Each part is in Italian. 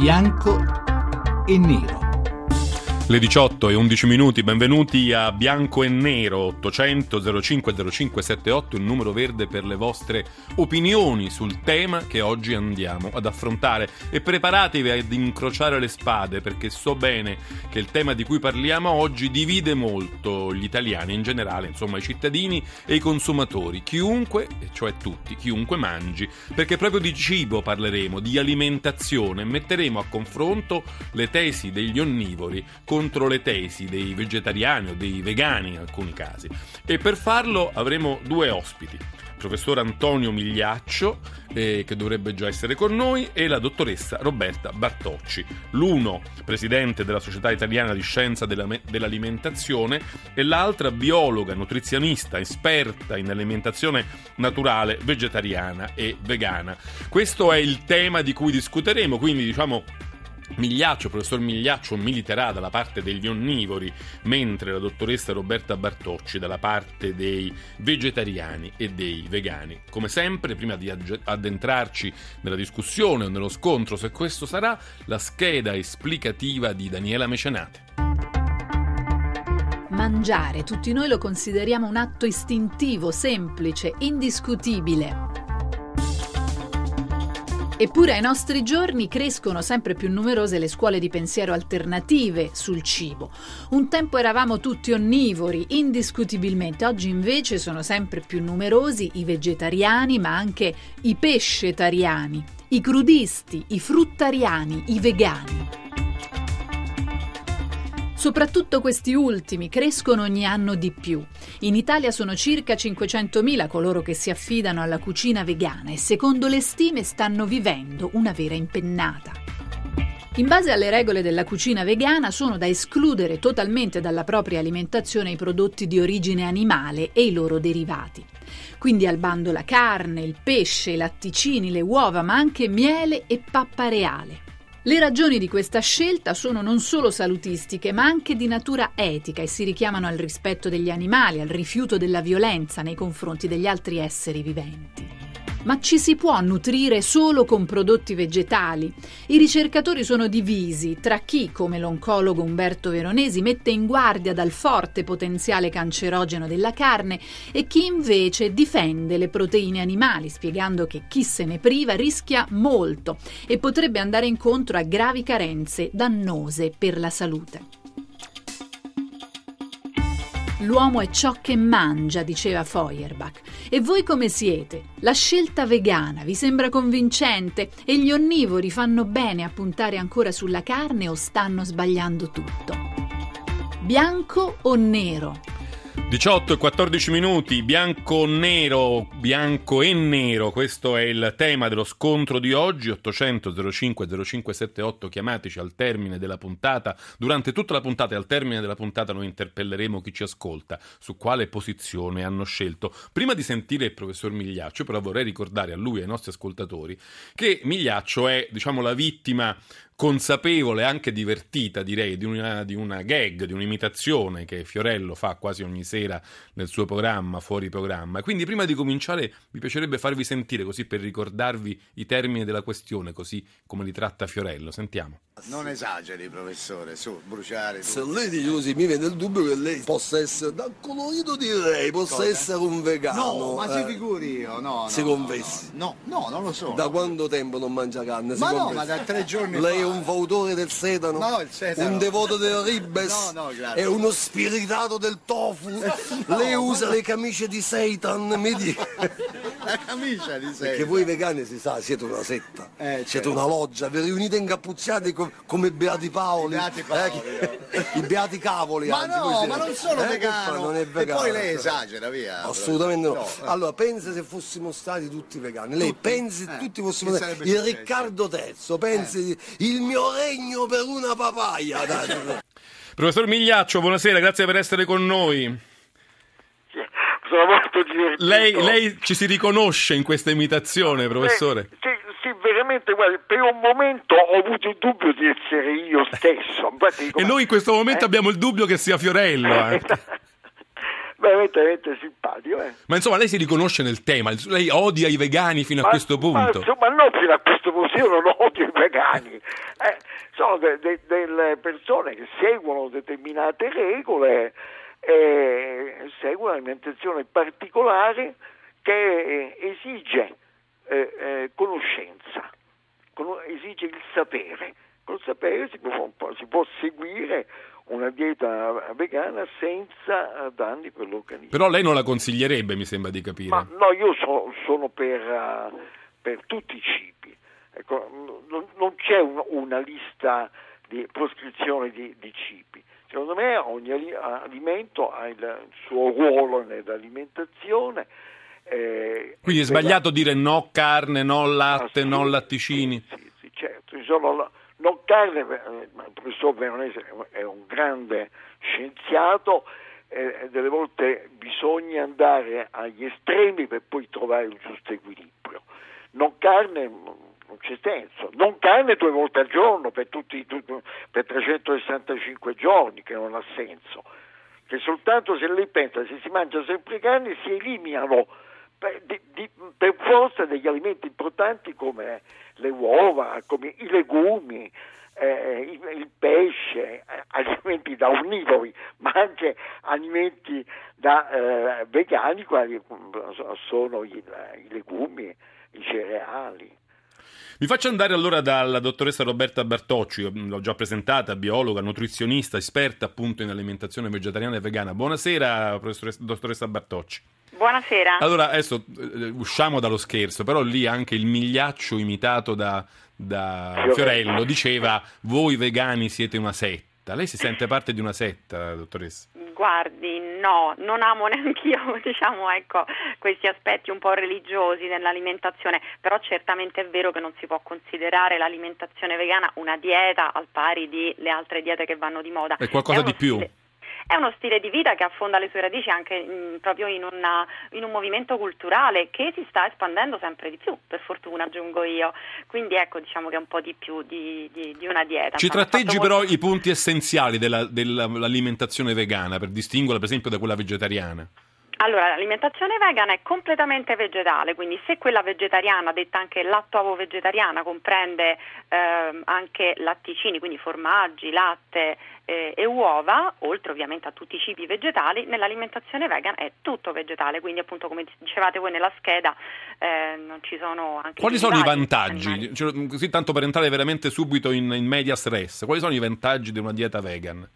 bianco e nero. Le 18 e 11 minuti, benvenuti a Bianco e Nero 800 05 0578, il numero verde per le vostre opinioni sul tema che oggi andiamo ad affrontare. E preparatevi ad incrociare le spade perché so bene che il tema di cui parliamo oggi divide molto gli italiani in generale, insomma i cittadini e i consumatori, chiunque, cioè tutti, chiunque mangi, perché proprio di cibo parleremo, di alimentazione, metteremo a confronto le tesi degli onnivori con contro le tesi dei vegetariani o dei vegani in alcuni casi. E per farlo avremo due ospiti il professor Antonio Migliaccio, eh, che dovrebbe già essere con noi, e la dottoressa Roberta Bartocci. L'uno presidente della Società Italiana di Scienza della, dell'Alimentazione e l'altra biologa, nutrizionista, esperta in alimentazione naturale, vegetariana e vegana. Questo è il tema di cui discuteremo, quindi diciamo Migliaccio, professor Migliaccio militerà dalla parte degli onnivori, mentre la dottoressa Roberta Bartocci dalla parte dei vegetariani e dei vegani. Come sempre, prima di addentrarci nella discussione o nello scontro, se questo sarà, la scheda esplicativa di Daniela Mecenate. Mangiare, tutti noi lo consideriamo un atto istintivo, semplice, indiscutibile. Eppure ai nostri giorni crescono sempre più numerose le scuole di pensiero alternative sul cibo. Un tempo eravamo tutti onnivori, indiscutibilmente, oggi invece sono sempre più numerosi i vegetariani, ma anche i pescetariani, i crudisti, i fruttariani, i vegani. Soprattutto questi ultimi crescono ogni anno di più. In Italia sono circa 500.000 coloro che si affidano alla cucina vegana e secondo le stime stanno vivendo una vera impennata. In base alle regole della cucina vegana sono da escludere totalmente dalla propria alimentazione i prodotti di origine animale e i loro derivati. Quindi al bando la carne, il pesce, i latticini, le uova, ma anche miele e pappa reale. Le ragioni di questa scelta sono non solo salutistiche, ma anche di natura etica e si richiamano al rispetto degli animali, al rifiuto della violenza nei confronti degli altri esseri viventi. Ma ci si può nutrire solo con prodotti vegetali? I ricercatori sono divisi tra chi, come l'oncologo Umberto Veronesi, mette in guardia dal forte potenziale cancerogeno della carne e chi invece difende le proteine animali, spiegando che chi se ne priva rischia molto e potrebbe andare incontro a gravi carenze dannose per la salute. L'uomo è ciò che mangia, diceva Feuerbach. E voi come siete? La scelta vegana vi sembra convincente e gli onnivori fanno bene a puntare ancora sulla carne o stanno sbagliando tutto? Bianco o nero? 18 e 14 minuti, bianco nero, bianco e nero, questo è il tema dello scontro di oggi, 800 05 0578, chiamateci al termine della puntata, durante tutta la puntata e al termine della puntata noi interpelleremo chi ci ascolta su quale posizione hanno scelto. Prima di sentire il professor Migliaccio, però vorrei ricordare a lui e ai nostri ascoltatori che Migliaccio è, diciamo, la vittima consapevole, anche divertita direi, di una, di una, gag, di un'imitazione che Fiorello fa quasi ogni sera nel suo programma, fuori programma. Quindi prima di cominciare mi piacerebbe farvi sentire così per ricordarvi i termini della questione, così come li tratta Fiorello. Sentiamo. Non esageri, professore, su, bruciare. Se lei dice così, mi viene il dubbio che lei possa essere, da colorito direi, possa Cosa? essere un vegano. No, ma eh. si figuri io, no. Si no, confessi. No, no, no, non lo so. Da quanto tempo non mangia carne? Ma si no, confessi. ma da tre giorni Lei fa. Un fautore del sedano? No, sedano. Un devoto del ribes? No, no. È uno spiritato del tofu? lei usa le camicie di Satan, mi dica. La camicia di Satan? Perché voi vegani si sa, siete una setta, eh, siete certo. una loggia, vi riunite incappucciati com- come beati Paoli. I beati Paoli. Eh, I beati cavoli. Ma anzi, no, ma non sono eh, vegano. Non è vegano. E poi lei esagera, via. Assolutamente no. no. Allora, pensa se fossimo stati tutti vegani. Lei tutti? pensi eh. tutti fossimo stati. Il Riccardo III, pensi eh. il mio regno per una papaya. Professor Migliaccio, buonasera, grazie per essere con noi. Sono molto divertito. Lei, lei ci si riconosce in questa imitazione, professore? Sì, sì, veramente, guarda, per un momento ho avuto il dubbio di essere io stesso. e noi in questo momento eh? abbiamo il dubbio che sia Fiorello. Eh. veramente, veramente simpatico. Eh. Ma insomma, lei si riconosce nel tema, lei odia i vegani fino a Ma- questo Ma, punto. insomma, non fino a questo punto, io non odio i vegani. Eh, sono de- de- delle persone che seguono determinate regole e seguono un'alimentazione particolare che eh, esige eh, eh, conoscenza, cono- esige il sapere. Col sapere si può, si può seguire una dieta vegana senza danni per l'organismo. Però lei non la consiglierebbe, mi sembra di capire. Ma no, io so- sono per, eh, per tutti i cibi. Ecco, non, non c'è un- una lista di proscrizione di, di cibi. Secondo me ogni ali- alimento ha il, suo ruolo nell'alimentazione. eh, Quindi è sbagliato dire no carne, no latte, no Assolutamente, latticini. Sì, sì, certo. La- non carne, eh, il professor Veronese è un grande scienziato, eh, e delle volte bisogna andare agli estremi per poi trovare il giusto equilibrio. Non carne non c'è senso, non carne due volte al giorno per, tutti, tu- per 365 giorni, che non ha senso, che soltanto se lei pensa se si mangia sempre carne si eliminano per, di- di- per forza degli alimenti importanti come le uova, come i legumi, eh, il, il pesce, eh, alimenti da onnivori, ma anche alimenti da eh, vegani, quali sono i, i legumi, i cereali. Vi faccio andare allora dalla dottoressa Roberta Bartocci, io l'ho già presentata, biologa, nutrizionista, esperta appunto in alimentazione vegetariana e vegana. Buonasera, dottoressa Bartocci. Buonasera. Allora, adesso eh, usciamo dallo scherzo, però lì anche il migliaccio imitato da, da Fiorello. Fiorello diceva voi vegani siete una setta. Lei si sente parte di una setta, dottoressa? Guardi, no, non amo neanch'io, diciamo, ecco, questi aspetti un po' religiosi nell'alimentazione, però certamente è vero che non si può considerare l'alimentazione vegana una dieta al pari di le altre diete che vanno di moda. È qualcosa uno di più. stile- È uno stile di vita che affonda le sue radici anche mm, proprio in, una- in un movimento culturale che si sta espandendo sempre di più, per fortuna aggiungo io. Quindi ecco, diciamo che è un po' di più di, di- di una dieta. Ci tratteggi però molto- i punti essenziali della- dell'alimentazione vegana per distinguerla per esempio da quella vegetariana. Allora, l'alimentazione vegana è completamente vegetale, quindi se quella vegetariana, detta anche latto vegetariana, comprende ehm, anche latticini, quindi formaggi, latte eh, e uova, oltre ovviamente a tutti i cibi vegetali, nell'alimentazione vegana è tutto vegetale, quindi appunto come dicevate voi nella scheda eh, non ci sono anche Quali sono i vantaggi? Cioè, Così tanto per entrare veramente subito in, in medias res, quali sono i vantaggi di una dieta vegan?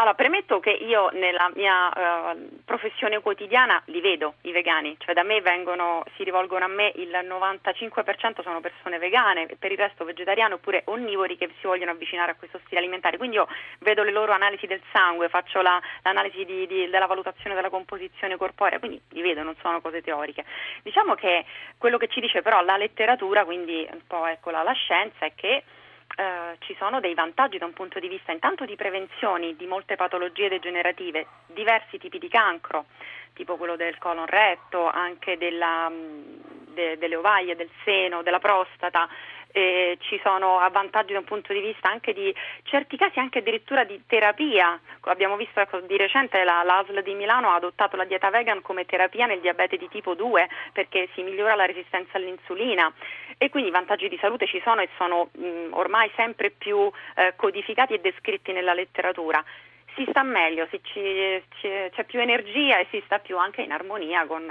Allora, premetto che io nella mia eh, professione quotidiana li vedo i vegani, cioè da me vengono, si rivolgono a me il 95% sono persone vegane, per il resto vegetariane oppure onnivori che si vogliono avvicinare a questo stile alimentare. Quindi io vedo le loro analisi del sangue, faccio la- l'analisi di- di- della valutazione della composizione corporea, quindi li vedo, non sono cose teoriche. Diciamo che quello che ci dice però la letteratura, quindi un po' ecco, la, la scienza, è che eh, ci sono dei vantaggi da un punto di vista intanto di prevenzioni di molte patologie degenerative, diversi tipi di cancro, tipo quello del colon retto, anche della, mh, de- delle ovaie, del seno, della prostata. Eh, ci sono vantaggi da un punto di vista anche di certi casi anche addirittura di terapia. Abbiamo visto ecco, di recente la, l'ASL di Milano ha adottato la dieta vegan come terapia nel diabete di tipo 2 perché si migliora la resistenza all'insulina e quindi i vantaggi di salute ci sono e sono mh, ormai sempre più eh, codificati e descritti nella letteratura. Si sta meglio, si ci- ci- c'è più energia e si sta più anche in armonia con,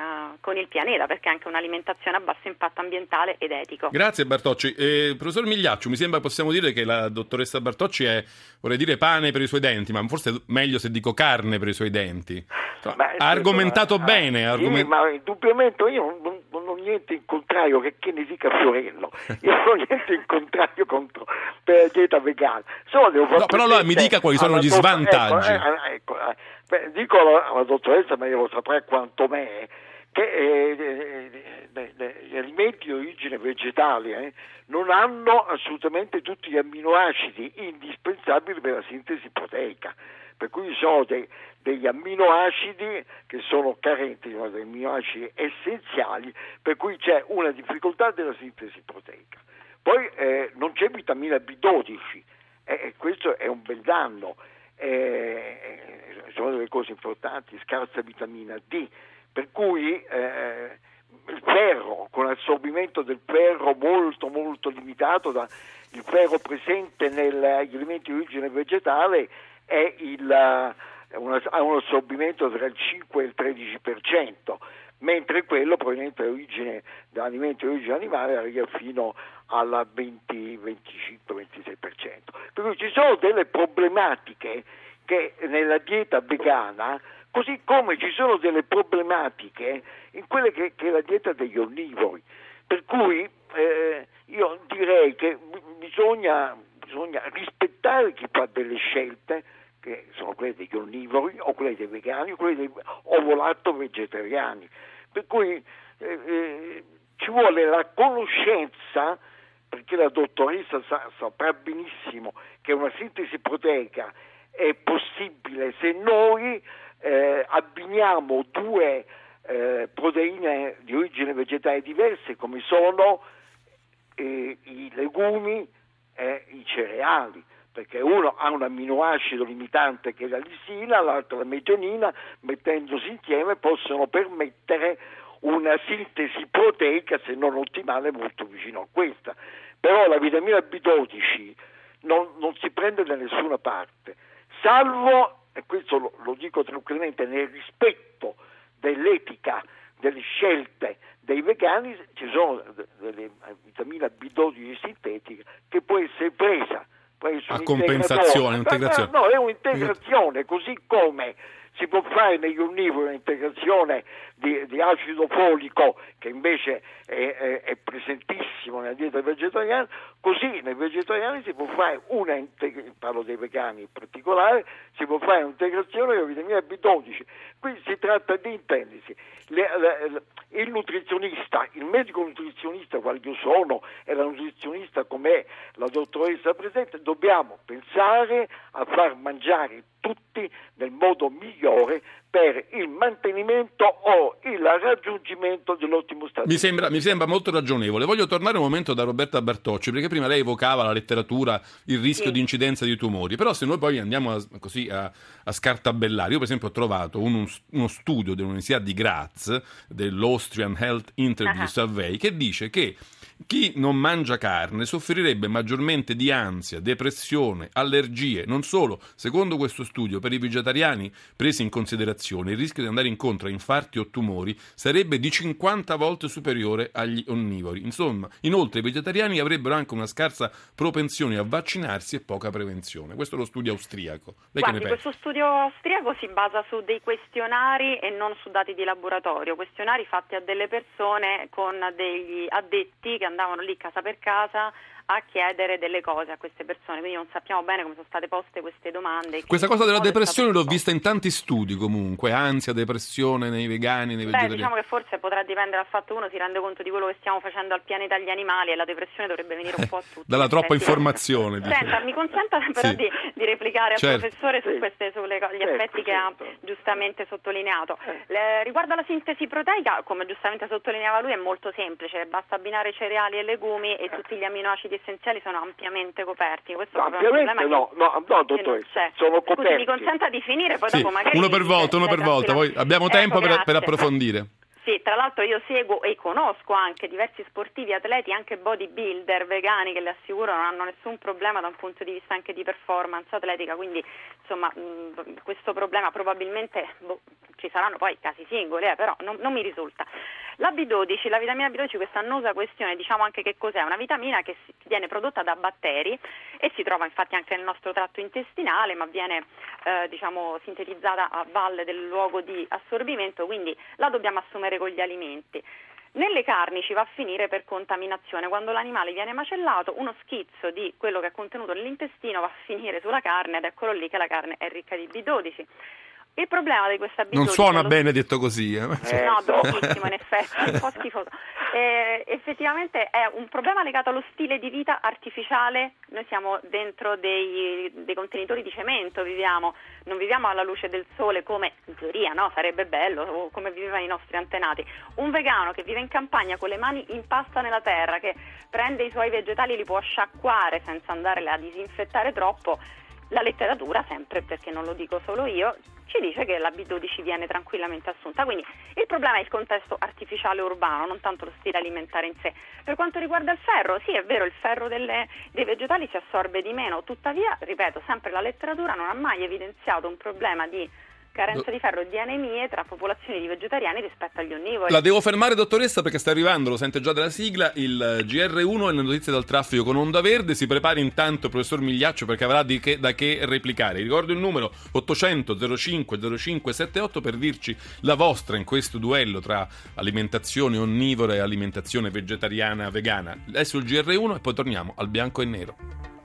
con il pianeta perché è anche un'alimentazione a basso impatto ambientale ed etico. Grazie Bartocci. Eh, professor Migliaccio, mi sembra possiamo dire che la dottoressa Bartocci è, vorrei dire, pane per i suoi denti, ma forse è meglio se dico carne per i suoi denti. Insomma, Beh, ha argomentato sì, bene. ha sì, argomen- ma indubbiamente io non, non- ho niente in contrario che, che ne dica Fiorello. Io non ho niente in contrario contro per la dieta vegana. Solo No, però allora mi dica quali sono gli svantaggi. Ecco, eh, ecco, eh, beh, dico alla, alla dottoressa, ma io lo saprei quanto me, che eh, eh, eh, eh, gli alimenti di origine vegetale eh, non hanno assolutamente tutti gli amminoacidi indispensabili per la sintesi proteica. Per cui ci sono dei- degli amminoacidi che sono carenti, sono degli amminoacidi essenziali, per cui c'è una difficoltà della sintesi proteica. Poi eh, non c'è vitamina B12 e e questo è un bel danno. Eh, sono delle cose importanti, scarsa vitamina D, per cui eh, il ferro, con assorbimento del ferro molto molto limitato, da, il ferro presente negli alimenti di origine vegetale è il, eh, ha un assorbimento tra il 5 e il 13%, mentre quello proveniente da alimenti di origine animale arriva fino al 20, 25, 26%. Per cui ci sono delle problematiche che nella dieta vegana, così come ci sono delle problematiche in quella che, che è la dieta degli onnivori. Per cui eh, io direi che bisogna, bisogna rispettare chi fa delle scelte, che sono quelle degli onnivori o quelle dei vegani o quelle dei ovolato vegetariani. Per cui eh, eh, ci vuole la conoscenza, perché la dottoressa sa, saprà benissimo che una sintesi proteica è possibile se noi eh, abbiniamo due eh, proteine di origine vegetale diverse come sono eh, i legumi e i cereali perché uno ha un amminoacido limitante che è la lisina, l'altro la metionina, mettendosi insieme possono permettere una sintesi proteica, se non ottimale, molto vicino a questa. Però la vitamina B12 non, non si prende da nessuna parte, salvo, e questo lo, lo dico tranquillamente, nel rispetto dell'etica delle scelte dei vegani, ci sono delle vitamina B12 sintetica che può essere presa a compensazione, un'integrazione. No, è un'integrazione, così come si può fare negli onnivori un'integrazione di, di, acido folico che invece è, è, è, presentissimo nella dieta vegetariana, così nei vegetariani si può fare una parlo dei vegani in particolare, si può fare un'integrazione con vitamina B12. Qui si tratta di intendersi. Il nutrizionista, il medico nutrizionista quale io sono e la nutrizionista come la dottoressa presente, dobbiamo pensare a far mangiare tutti nel modo migliore per il mantenimento o il raggiungimento dell'ottimo stato. Mi sembra, mi sembra, molto ragionevole. Voglio tornare un momento da Roberta Bartocci, perché prima lei evocava la letteratura, il rischio sì. di incidenza di tumori, però se noi poi andiamo a, così a, a scartabellare, io per esempio ho trovato uno, uno studio dell'Università di Graz, dell'Austrian Health Interview uh-huh. Survey, che dice che chi non mangia carne soffrirebbe maggiormente di ansia, depressione, allergie. Non solo, secondo questo studio, per i vegetariani presi in considerazione, il rischio di andare incontro a infarti o tumori sarebbe di 50 volte superiore agli onnivori. Insomma, inoltre i vegetariani avrebbero anche una scarsa propensione a vaccinarsi e poca prevenzione. Questo è lo studio austriaco. Lei Guardi, questo studio austriaco si basa su dei questionari e non su dati di laboratorio, questionari fatti a delle persone con degli addetti che andavano lì casa per casa a chiedere delle cose a queste persone, quindi non sappiamo bene come sono state poste queste domande. Questa cosa della depressione l'ho vista in tanti studi comunque, ansia, depressione nei vegani, nei vegetariani. Beh, diciamo che forse potrà dipendere dal fatto che uno si rende conto di quello che stiamo facendo al pianeta agli animali e la depressione dovrebbe venire un po' a tutti. Dalla troppa informazione. Senta, mi consenta però sì. di, di, replicare certo. al professore su questi sulle, gli certo, aspetti che ha certo. giustamente sottolineato. Eh. Le, riguardo alla sintesi proteica, come giustamente sottolineava lui, è molto semplice, basta abbinare cereali e legumi e tutti gli aminoacidi essenziali sono ampiamente coperti. Questo no, ampiamente no, no, no, dottore, sono coperti. Scusi, mi consenta di finire, poi sì, dopo magari... Uno per volta, uno per volta, poi abbiamo ecco, tempo per, per approfondire. Sì, tra l'altro io seguo e conosco anche diversi sportivi, atleti, anche bodybuilder vegani che le assicuro non hanno nessun problema da un punto di vista anche di performance atletica, quindi insomma mh, questo problema probabilmente boh, ci saranno poi casi singoli, eh, però non, non mi risulta. La B12, la vitamina B12, questa annosa questione, diciamo anche che cos'è? Una vitamina che viene prodotta da batteri e si trova infatti anche nel nostro tratto intestinale, ma viene eh, diciamo, sintetizzata a valle del luogo di assorbimento, quindi la dobbiamo assumere con gli alimenti. Nelle carni ci va a finire per contaminazione, quando l'animale viene macellato uno schizzo di quello che è contenuto nell'intestino va a finire sulla carne ed eccolo lì che la carne è ricca di B12. Il problema di questa B12 Non suona lo... bene detto così. Eh? Eh, no, bruttissimo in effetti, un po' schifoso. Eh, effettivamente è un problema legato allo stile di vita artificiale. Noi siamo dentro dei, dei, contenitori di cemento, viviamo, non viviamo alla luce del sole come in teoria no? sarebbe bello, come vivevano i nostri antenati. Un vegano che vive in campagna con le mani in pasta nella terra, che prende i suoi vegetali e li può sciacquare senza andare a disinfettare troppo, la letteratura, sempre perché non lo dico solo io, ci dice che la B12 viene tranquillamente assunta. Quindi il problema è il contesto artificiale urbano, non tanto lo stile alimentare in sé. Per quanto riguarda il ferro, sì è vero, il ferro delle, dei vegetali si assorbe di meno, tuttavia, ripeto, sempre la letteratura non ha mai evidenziato un problema di carenza di ferro e di anemie tra popolazioni di vegetariani rispetto agli onnivori. La devo fermare, dottoressa, perché sta arrivando, lo sente già dalla sigla, il GR1 e le notizie dal traffico con Onda Verde. Si prepari intanto, professor Migliaccio, perché avrà di che, da che replicare. Ricordo il numero 800 05 05 78 per dirci la vostra in questo duello tra alimentazione onnivora e alimentazione vegetariana vegana. Adesso il GR1 e poi torniamo al bianco e nero.